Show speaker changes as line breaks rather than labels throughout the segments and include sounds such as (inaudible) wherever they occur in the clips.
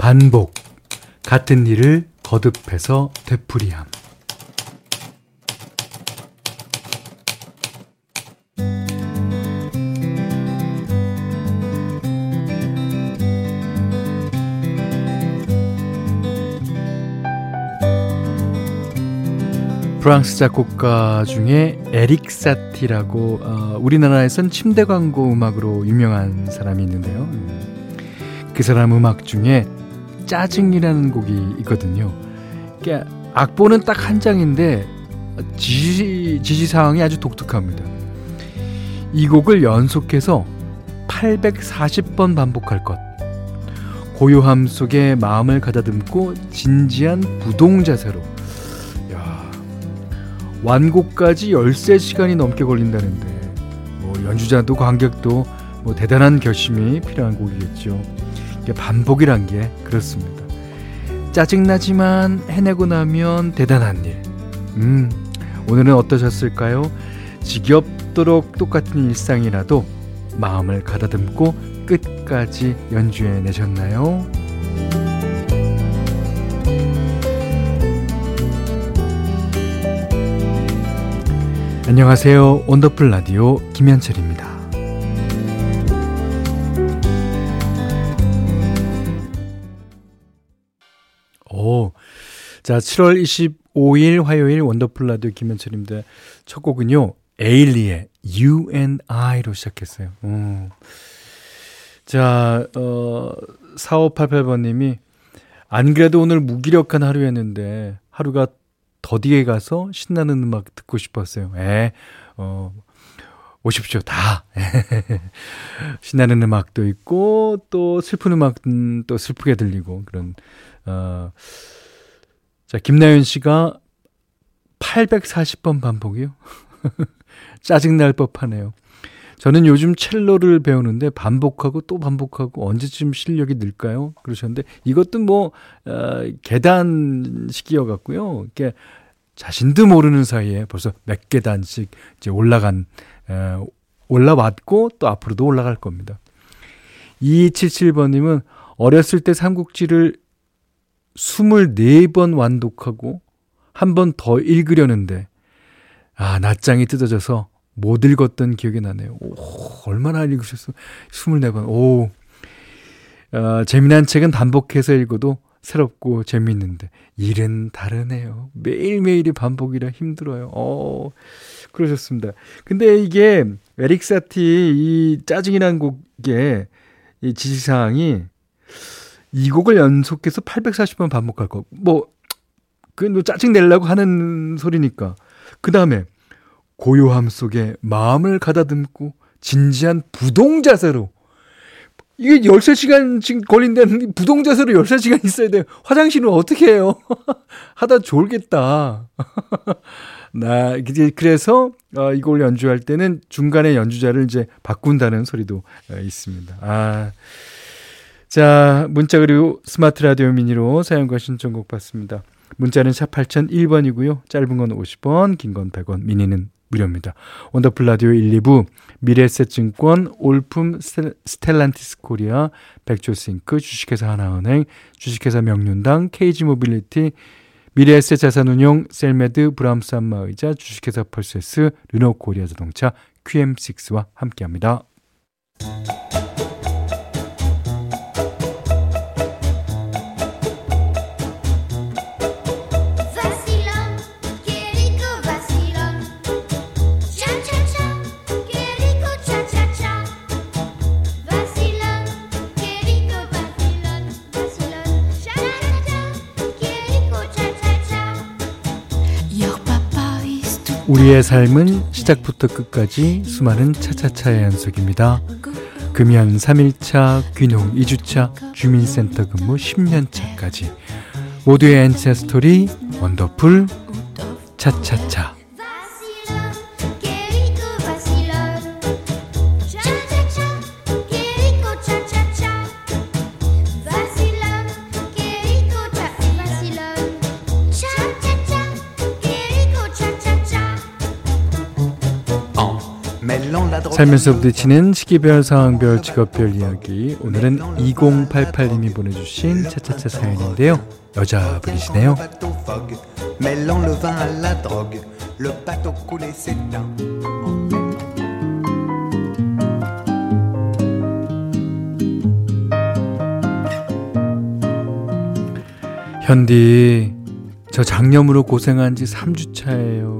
반복, 같은 일을 거듭해서 되풀이함. 프랑스 작곡가 중에 에릭 사티라고 어, 우리나라에선 침대 광고 음악으로 유명한 사람이 있는데요. 그 사람 음악 중에 짜증이라는 곡이 있거든요. 그러니까 악보는 딱 한 장인데 지시, 지시사항이 아주 독특합니다. 이 곡을 연속해서 840번 반복할 것. 고요함 속에 마음을 가다듬고 진지한 부동 자세로 완곡까지 13시간이 넘게 걸린다는데 뭐 연주자도 관객도 뭐 대단한 결심이 필요한 곡이겠죠. 반복이란 게 그렇습니다. 짜증나지만 해내고 나면 대단한 일. 음, 오늘은 어떠셨을까요? 지겹도록 똑같은 일상이라도 마음을 가다듬고 끝까지 연주해 내셨나요? 안녕하세요. 원더풀 라디오 김현철입니다. 자, 7월 25일 화요일 원더풀 라디오 김현철입니다. 첫 곡은요, 에일리의 You and I로 시작했어요. 음. 자, 어, 4588번 님이 안 그래도 오늘 무기력한 하루였는데 하루가 더디에 가서 신나는 음악 듣고 싶었어요. 에, 어, 오십시오. 다. (laughs) 신나는 음악도 있고, 또 슬픈 음악은 또 슬프게 들리고, 그런, 어, 자, 김나연 씨가 840번 반복이요? (laughs) 짜증날 법하네요. 저는 요즘 첼로를 배우는데 반복하고 또 반복하고 언제쯤 실력이 늘까요? 그러셨는데 이것도 뭐 어, 계단식이어 갖고요. 이렇게 자신도 모르는 사이에 벌써 몇 계단씩 이제 올라간 에, 올라왔고 또 앞으로도 올라갈 겁니다. 2277번 님은 어렸을 때 삼국지를 24번 완독하고 한 번 더 읽으려는데 아, 낯장이 뜯어져서 못 읽었던 기억이 나네요. 오, 얼마나 읽으셨어? 24번. 오. 어, 재미난 책은 반복해서 읽어도 새롭고 재미있는데 일은 다르네요. 매일매일이 반복이라 힘들어요. 어, 그러셨습니다. 근데 이게 에릭 사티 이 짜증이라는 곡의 이 지시사항이 이 곡을 연속해서 840번 반복할 거. 뭐, 그, 뭐 짜증 내려고 하는 소리니까. 그 다음에 고요함 속에 마음을 가다듬고 진지한 부동 자세로 이게 13시간 지금 걸린다는 부동 자세로 13시간 있어야 돼요. 화장실은 어떻게 해요? (laughs) 하다 졸겠다. (laughs) 나 이제 그래서 어, 이걸 연주할 때는 중간에 연주자를 이제 바꾼다는 소리도 어, 있습니다. 아. 자, 문자 그리고 스마트 라디오 미니로 사용과 신청곡 받습니다. 문자는 샵 8001번이고요. 짧은 건 50원, 긴 건 100원, 미니는 무료입니다. 원더풀 라디오 1, 2부 미래에셋증권, 올품 스텔란티스 코리아, 백조싱크, 주식회사 하나은행, 주식회사 명륜당, 케이지 모빌리티, 미래에셋 자산운용, 셀메드, 브람스 안마의자, 주식회사 펄세스, 르노코리아 자동차, QM6와 함께합니다. 우리의 삶은 시작부터 끝까지 수많은 차차차의 연속입니다. 금연 3일차, 귀농 2주차, 주민센터 근무 10년차까지 모두의 엔체 스토리 원더풀 차차차 살면서 부딪히는 시기별, 상황별, 직업별 이야기. 오늘은 2088님이 보내주신 차차차 사연인데요. 여자분이시네요. 현디, 저 장염으로 고생한 지 3주 차예요.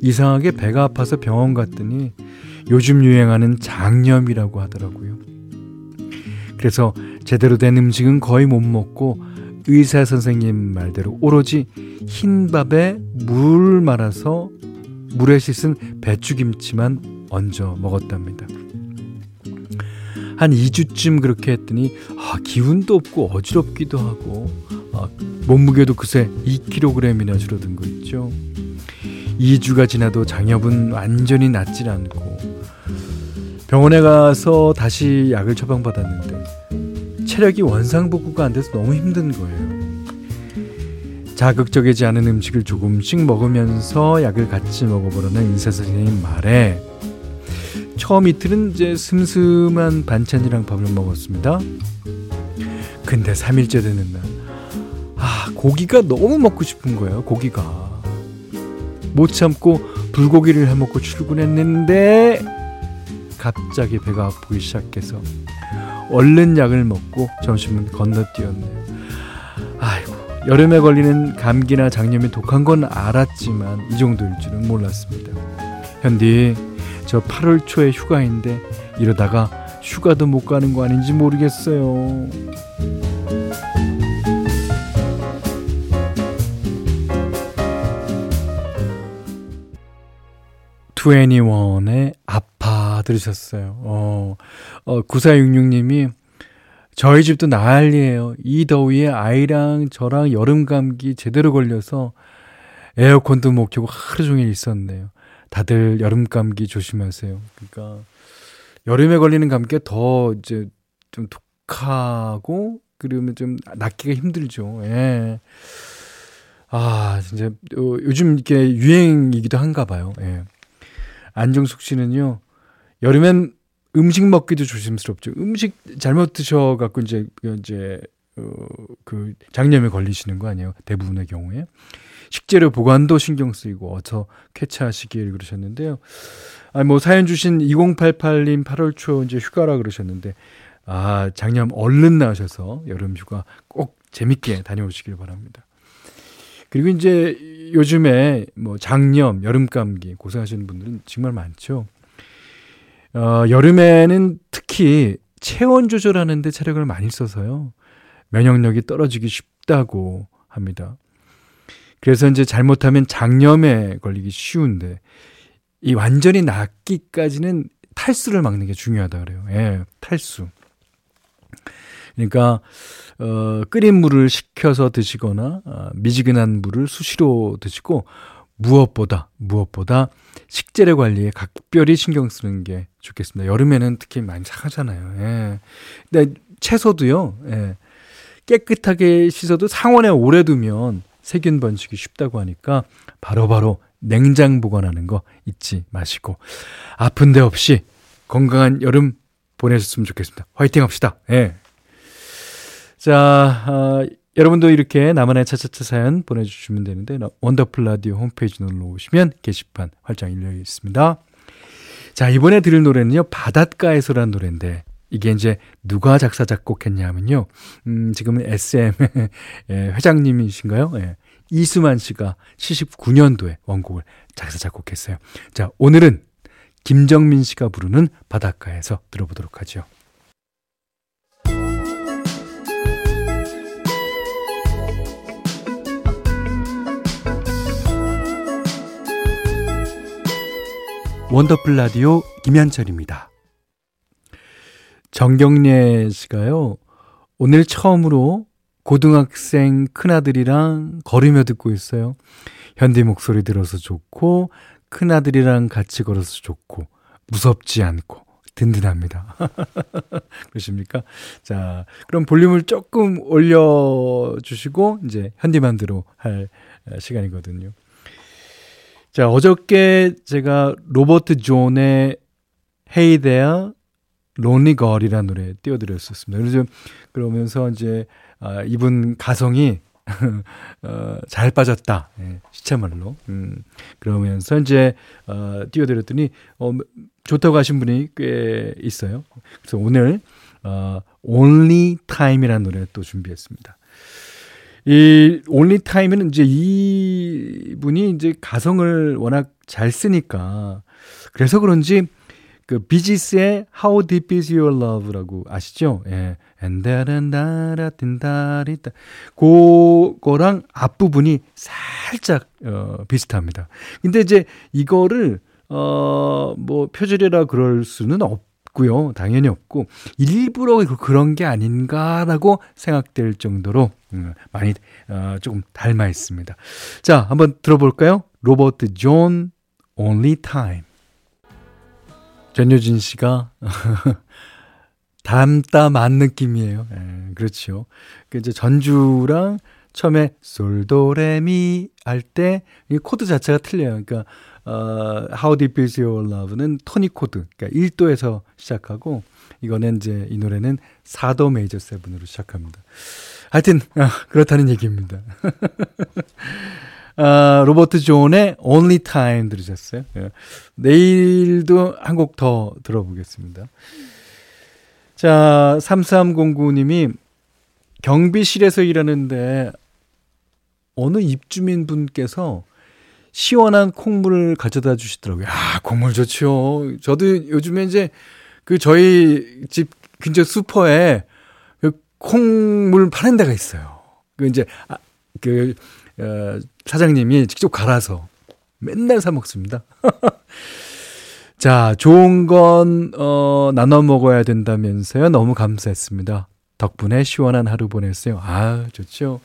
이상하게 배가 아파서 병원 갔더니 요즘 유행하는 장염이라고 하더라고요. 그래서 제대로 된 음식은 거의 못 먹고 의사 선생님 말대로 오로지 흰 밥에 물 말아서 물에 씻은 배추김치만 얹어 먹었답니다. 한 2주쯤 그렇게 했더니 아, 기운도 없고 어지럽기도 하고 아, 몸무게도 그새 2kg이나 줄어든 거 있죠. 2주가 지나도 장염은 완전히 낫질 않고 병원에 가서 다시 약을 처방받았는데 체력이 원상복구가 안 돼서 너무 힘든 거예요. 자극적이지 않은 음식을 조금씩 먹으면서 약을 같이 먹어보라는 의사 선생님 말에 처음 이틀은 이제 슴슴한 반찬이랑 밥을 먹었습니다. 근데 3일째 되는 날, 아, 고기가 너무 먹고 싶은 거예요, 고기가. 못 참고 불고기를 해 먹고 출근했는데 갑자기 배가 아프기 시작해서 얼른 약을 먹고 점심은 건너뛰었네요. 아이고 여름에 걸리는 감기나 장염이 독한 건 알았지만 이 정도일 줄은 몰랐습니다. 현디 저 8월 초에 휴가인데 이러다가 휴가도 못 가는 거 아닌지 모르겠어요. 21의 아파 들으셨어요. 어, 어 9466님이 저희 집도 난리예요. 이 더위에 아이랑 저랑 여름 감기 제대로 걸려서 에어컨도 못 켜고 하루 종일 있었네요. 다들 여름 감기 조심하세요. 그러니까 여름에 걸리는 감기가 더 이제 좀 독하고 그러면 좀 낫기가 힘들죠. 예. 아, 진짜 어, 요즘 이렇게 유행이기도 한가 봐요. 예. 안정숙 씨는요, 여름엔 음식 먹기도 조심스럽죠. 음식 잘못 드셔갖고 이제, 이제, 어, 그, 장염에 걸리시는 거 아니에요? 대부분의 경우에. 식재료 보관도 신경 쓰이고 어서 쾌차하시길 그러셨는데요. 아, 뭐 사연 주신 2088님 8월 초 이제 휴가라 그러셨는데, 아, 장염 얼른 나으셔서 여름 휴가 꼭 재밌게 다녀오시길 바랍니다. 그리고 이제 요즘에 뭐 장염, 여름 감기 고생하시는 분들은 정말 많죠. 어, 여름에는 특히 체온 조절하는데 체력을 많이 써서요. 면역력이 떨어지기 쉽다고 합니다. 그래서 이제 잘못하면 장염에 걸리기 쉬운데 이 완전히 낫기까지는 탈수를 막는 게 중요하다 그래요. 예, 탈수. 그러니까 어, 끓인 물을 식혀서 드시거나 어, 미지근한 물을 수시로 드시고 무엇보다 무엇보다 식재료 관리에 각별히 신경 쓰는 게 좋겠습니다. 여름에는 특히 많이 상하잖아요. 예. 근데 채소도요. 예. 깨끗하게 씻어도 상온에 오래 두면 세균 번식이 쉽다고 하니까 바로바로 바로 냉장 보관하는 거 잊지 마시고 아픈 데 없이 건강한 여름 보내셨으면 좋겠습니다. 화이팅 합시다. 예. 자, 어, 여러분도 이렇게 나만의 차차차 사연 보내주시면 되는데 원더풀 라디오 홈페이지 놀러 오시면 게시판 활짝 열려 있습니다. 자, 이번에 들을 노래는요. 바닷가에서란 노래인데 이게 이제 누가 작사 작곡했냐면요. 음, 지금은 SM 의 회장님이신가요? 예. 이수만 씨가 79년도에 원곡을 작사 작곡했어요. 자, 오늘은 김정민 씨가 부르는 바닷가에서 들어보도록 하죠. 원더풀 라디오 김현철입니다. 정경례 씨가요, 오늘 처음으로 고등학생 큰아들이랑 걸으며 듣고 있어요. 현대 목소리 들어서 좋고, 큰아들이랑 같이 걸어서 좋고, 무섭지 않고, 든든합니다. (laughs) 그러십니까? 자, 그럼 볼륨을 조금 올려 주시고, 이제 현디만대로 할 시간이거든요. 자, 어저께 제가 로버트 존의 Hey There, Lonely Girl이라는 노래 띄워드렸었습니다. 그래서 그러면서 이제 아, 이분 가성이 (laughs) 어, 잘 빠졌다. 예, 시체말로. 음, 그러면서 이제 어, 띄워드렸더니 어, 좋다고 하신 분이 꽤 있어요. 그래서 오늘 어, Only Time이라는 노래 또 준비했습니다. 이 Only Time은 이제 이 분이 이제 가성을 워낙 잘 쓰니까 그래서 그런지 그 비지스의 How Deep Is Your Love라고 아시죠? 예. 엔다란다라틴다리다 그거랑 앞부분이 살짝 어 비슷합니다. 근데 이제 이거를 어뭐 표절이라 그럴 수는 없 고요. 당연히 없고 일부러 그런 게 아닌가라고 생각될 정도로 음, 많이 어 조금 닮아 있습니다. 자, 한번 들어볼까요? 로버트 존 Only Time 전효진 씨가 (laughs) 담담한 느낌이에요. 예, 그렇죠. 그 이제 전주랑 처음에 솔도레미 할 때 이 코드 자체가 틀려요. 그러니까 어 How Deep Is Your Love는 토닉 코드. 그러니까 1도에서 시작하고 이거는 이제 이 노래는 4도 메이저 세븐으로 시작합니다. 하여튼 아, 그렇다는 얘기입니다. (laughs) 아, 로버트 존의 Only Time 들으셨어요? 예. 내일도 한 곡 더 들어보겠습니다. 자, 3309님이 경비실에서 일하는데 어느 입주민 분께서 시원한 콩물을 가져다 주시더라고요. 아, 콩물 좋죠. 저도 요즘에 이제 그 저희 집 근처 슈퍼에 그 콩물 파는 데가 있어요. 그 이제 아, 그 어, 사장님이 직접 갈아서 맨날 사 먹습니다. (laughs) 자, 좋은 건, 어, 나눠 먹어야 된다면서요. 너무 감사했습니다. 덕분에 시원한 하루 보냈어요. 아, 좋죠.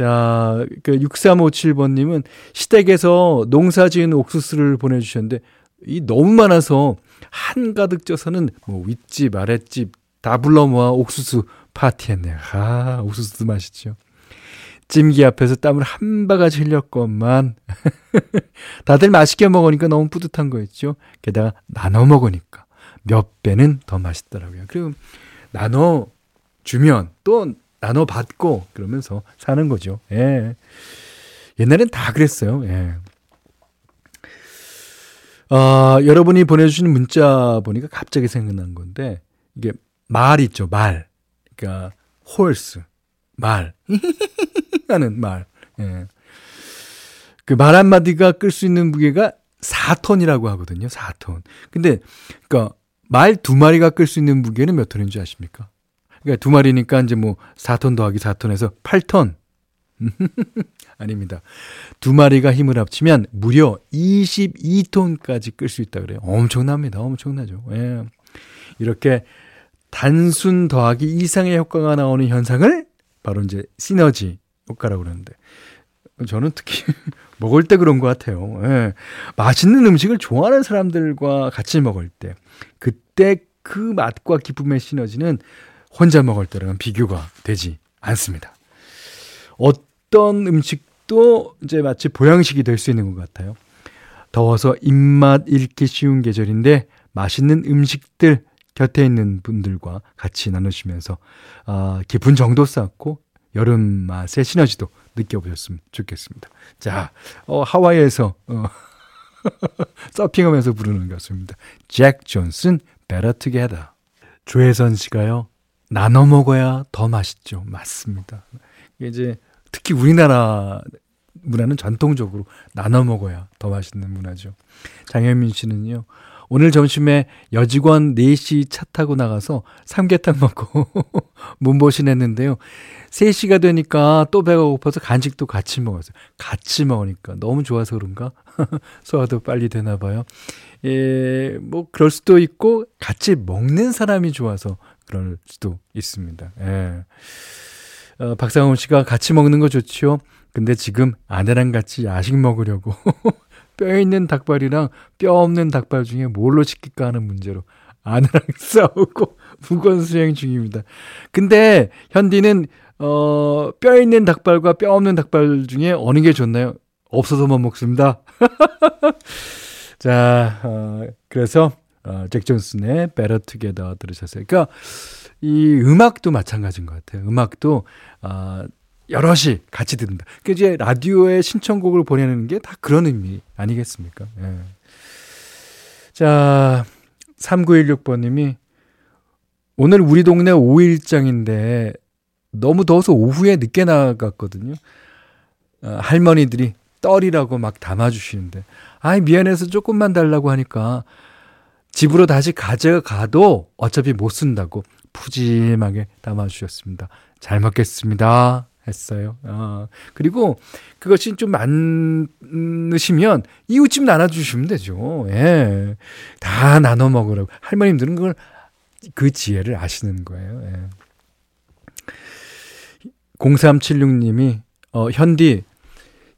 자, 그 6357번님은 시댁에서 농사 지은 옥수수를 보내주셨는데, 이 너무 많아서 한가득 쪄서는 뭐 윗집, 아랫집 다 불러 모아 옥수수 파티했네요. 아, 옥수수도 맛있죠. 찜기 앞에서 땀을 한 바가지 흘렸건만 (laughs) 다들 맛있게 먹으니까 너무 뿌듯한 거였죠. 게다가 나눠 먹으니까 몇 배는 더 맛있더라고요. 그리고 나눠 주면 또 나눠 받고 그러면서 사는 거죠. 예. 옛날엔 다 그랬어요. 예. 어, 여러분이 보내주신 문자 보니까 갑자기 생각난 건데 이게 말 있죠 말 그러니까 홀스 말 (laughs) 하는 말. 예. 그 말 한마디가 끌 수 있는 무게가 4톤이라고 하거든요. 4톤. 근데, 그니까, 말 두 마리가 끌 수 있는 무게는 몇 톤인 줄 아십니까? 그러니까 두 마리니까 이제 뭐 4톤 더하기 4톤에서 8톤. (laughs) 아닙니다. 두 마리가 힘을 합치면 무려 22톤까지 끌 수 있다 그래요. 엄청납니다. 엄청나죠. 예. 이렇게 단순 더하기 이상의 효과가 나오는 현상을 바로 이제 시너지 효과라고 그러는데 저는 특히 (laughs) 먹을 때 그런 것 같아요. 예. 맛있는 음식을 좋아하는 사람들과 같이 먹을 때 그때 그 맛과 기쁨의 시너지는 혼자 먹을 때랑은 비교가 되지 않습니다. 어떤 음식도 이제 마치 보양식이 될 수 있는 것 같아요. 더워서 입맛 잃기 쉬운 계절인데 맛있는 음식들 곁에 있는 분들과 같이 나누시면서 아, 기분 정도 쌓고 여름 맛의 시너지도 느껴보셨으면 좋겠습니다. 자, 어, 하와이에서 어, (laughs) 서핑하면서 부르는 가수입니다. 잭 존슨, Better Together. 조혜선 씨가요, 나눠 먹어야 더 맛있죠. 맞습니다. 이제 특히 우리나라 문화는 전통적으로 나눠 먹어야 더 맛있는 문화죠. 장현민 씨는요, 오늘 점심에 여직원 4시 차 타고 나가서 삼계탕 먹고 (laughs) 문보신 했는데요. 3시가 되니까 또 배가 고파서 간식도 같이 먹었어요. 같이 먹으니까 너무 좋아서 그런가? (laughs) 소화도 빨리 되나 봐요. 예, 뭐 그럴 수도 있고 같이 먹는 사람이 좋아서 그럴 수도 있습니다. 예. 어, 박상훈 씨가 같이 먹는 거 좋지요. 근데 지금 아내랑 같이 야식 먹으려고 (laughs) 뼈 있는 닭발이랑 뼈 없는 닭발 중에 뭘로 시킬까 하는 문제로 아내랑 (laughs) 싸우고 무건 수행 중입니다. 근데 현디는 어, 뼈 있는 닭발과 뼈 없는 닭발 중에 어느 게 좋나요? 없어서만 먹습니다. (laughs) 자, 어, 그래서 어, 잭 존슨의 Better Together 들으셨어요. 그러니까 이 음악도 마찬가지인 것 같아요. 음악도 어, 여럿이 같이 듣는다. 그 이제 라디오에 신청곡을 보내는 게 다 그런 의미 아니겠습니까? 예. 자, 3916번님이 오늘 우리 동네 5일장인데 너무 더워서 오후에 늦게 나갔거든요. 어, 할머니들이 떨이라고 막 담아주시는데, 아이, 미안해서 조금만 달라고 하니까 집으로 다시 가져가도 어차피 못 쓴다고 푸짐하게 담아주셨습니다. 잘 먹겠습니다. 했어요. 어, 그리고 그것이 좀 많으시면 이웃집 나눠주시면 되죠. 예. 다 나눠 먹으라고. 할머님들은 그걸 그 지혜를 아시는 거예요. 예. 0376님이, 어, 현디,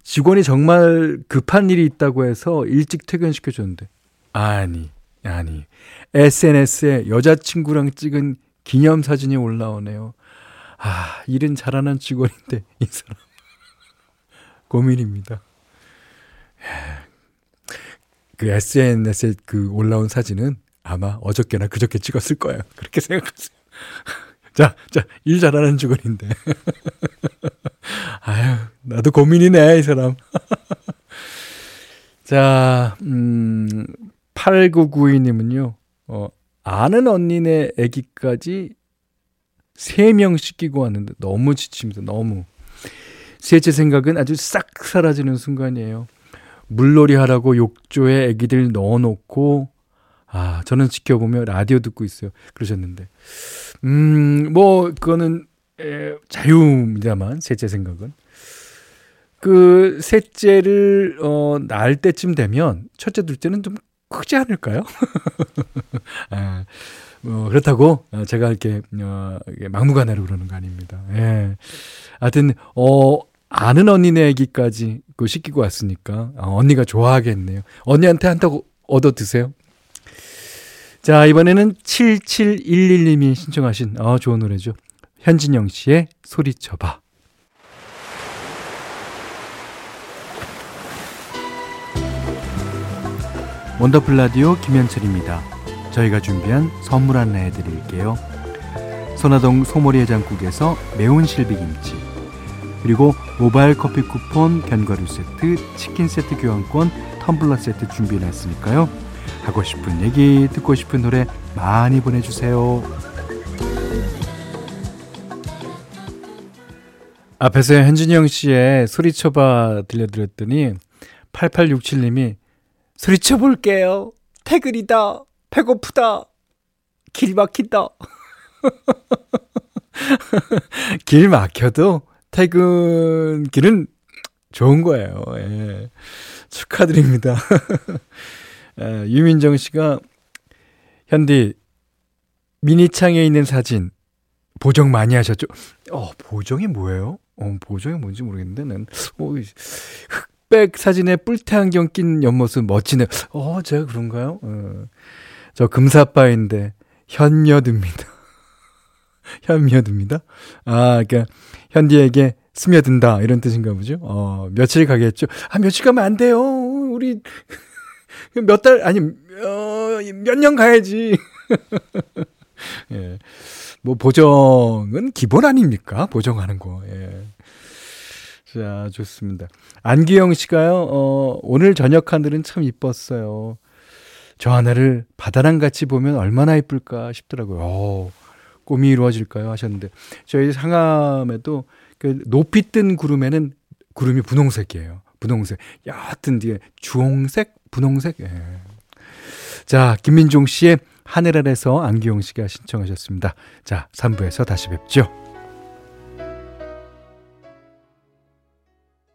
직원이 정말 급한 일이 있다고 해서 일찍 퇴근시켜줬는데, 아니, 아니, SNS에 여자친구랑 찍은 기념사진이 올라오네요. 아, 일은 잘하는 직원인데, 이 사람. 고민입니다. 그 SNS에 그 올라온 사진은 아마 어저께나 그저께 찍었을 거예요. 그렇게 생각하세요. (laughs) 자, 자, 일 잘하는 직원인데. (laughs) 아유, 나도 고민이네, 이 사람. (laughs) 자, 음, 8992님은요, 어, 아는 언니네 애기까지 3명 씻기고 왔는데 너무 지칩니다. 너무. 셋째 생각은 아주 싹 사라지는 순간이에요. 물놀이 하라고 욕조에 애기들 넣어놓고, 아, 저는 지켜보며 라디오 듣고 있어요. 그러셨는데. 음, 뭐, 그거는, 에, 자유입니다만, 셋째 생각은. 그, 셋째를, 어, 낳을 때쯤 되면, 첫째, 둘째는 좀 크지 않을까요? 아, (laughs) 뭐, 그렇다고, 어, 제가 이렇게, 어, 막무가내로 그러는 거 아닙니다. 예. 하여튼, 어, 아는 언니네 애기까지 그 시키고 왔으니까, 어, 언니가 좋아하겠네요. 언니한테 한다고 얻어 드세요. 자, 이번에는 7711님이 신청하신, 어, 좋은 노래죠. 현진영 씨의 소리쳐봐. 원더풀 라디오 김현철입니다. 저희가 준비한 선물 안내해 드릴게요. 선화동 소머리 해장국에서 매운 실비김치 그리고 모바일 커피 쿠폰, 견과류 세트, 치킨 세트 교환권, 텀블러 세트 준비해놨으니까요. 하고 싶은 얘기, 듣고 싶은 노래 많이 보내주세요. 앞에서 현진영 씨의 소리쳐봐 들려드렸더니 8867님이 소리쳐 볼게요. 퇴근이다. 배고프다. 길 막힌다. (laughs) 길 막혀도 퇴근길은 좋은 거예요. 예. 축하드립니다. (laughs) 예, 유민정 씨가 현디 미니창에 있는 사진 보정 많이 하셨죠? 어, 보정이 뭐예요? 어, 보정이 뭔지 모르겠는데 난 어, 흑 백 사진에 뿔테 안경 낀 옆모습 멋지네. 어, 제가 그런가요? 어. 저 금사빠인데 현녀듭니다. (laughs) 현미여듭니다. 아, 그러니까 현디에게 스며든다 이런 뜻인가 보죠. 어, 며칠 가겠죠. 아, 며칠 가면 안 돼요. 우리 (laughs) 몇 달 아니 어, 몇년 가야지. (laughs) 예. 뭐 보정은 기본 아닙니까? 보정하는 거. 예. 자, 좋습니다. 안기영 씨가요. 어, 오늘 저녁 하늘은 참 이뻤어요. 저 하늘을 바다랑 같이 보면 얼마나 이쁠까 싶더라고요. 어, 꿈이 이루어질까요? 하셨는데 저희 상암에도 그 높이 뜬 구름에는 구름이 분홍색이에요. 분홍색. 얕은 뒤에 주홍색, 분홍색. 예. 자, 김민종 씨의 하늘 아래서 안기용 씨가 신청하셨습니다. 자, 3부에서 다시 뵙죠.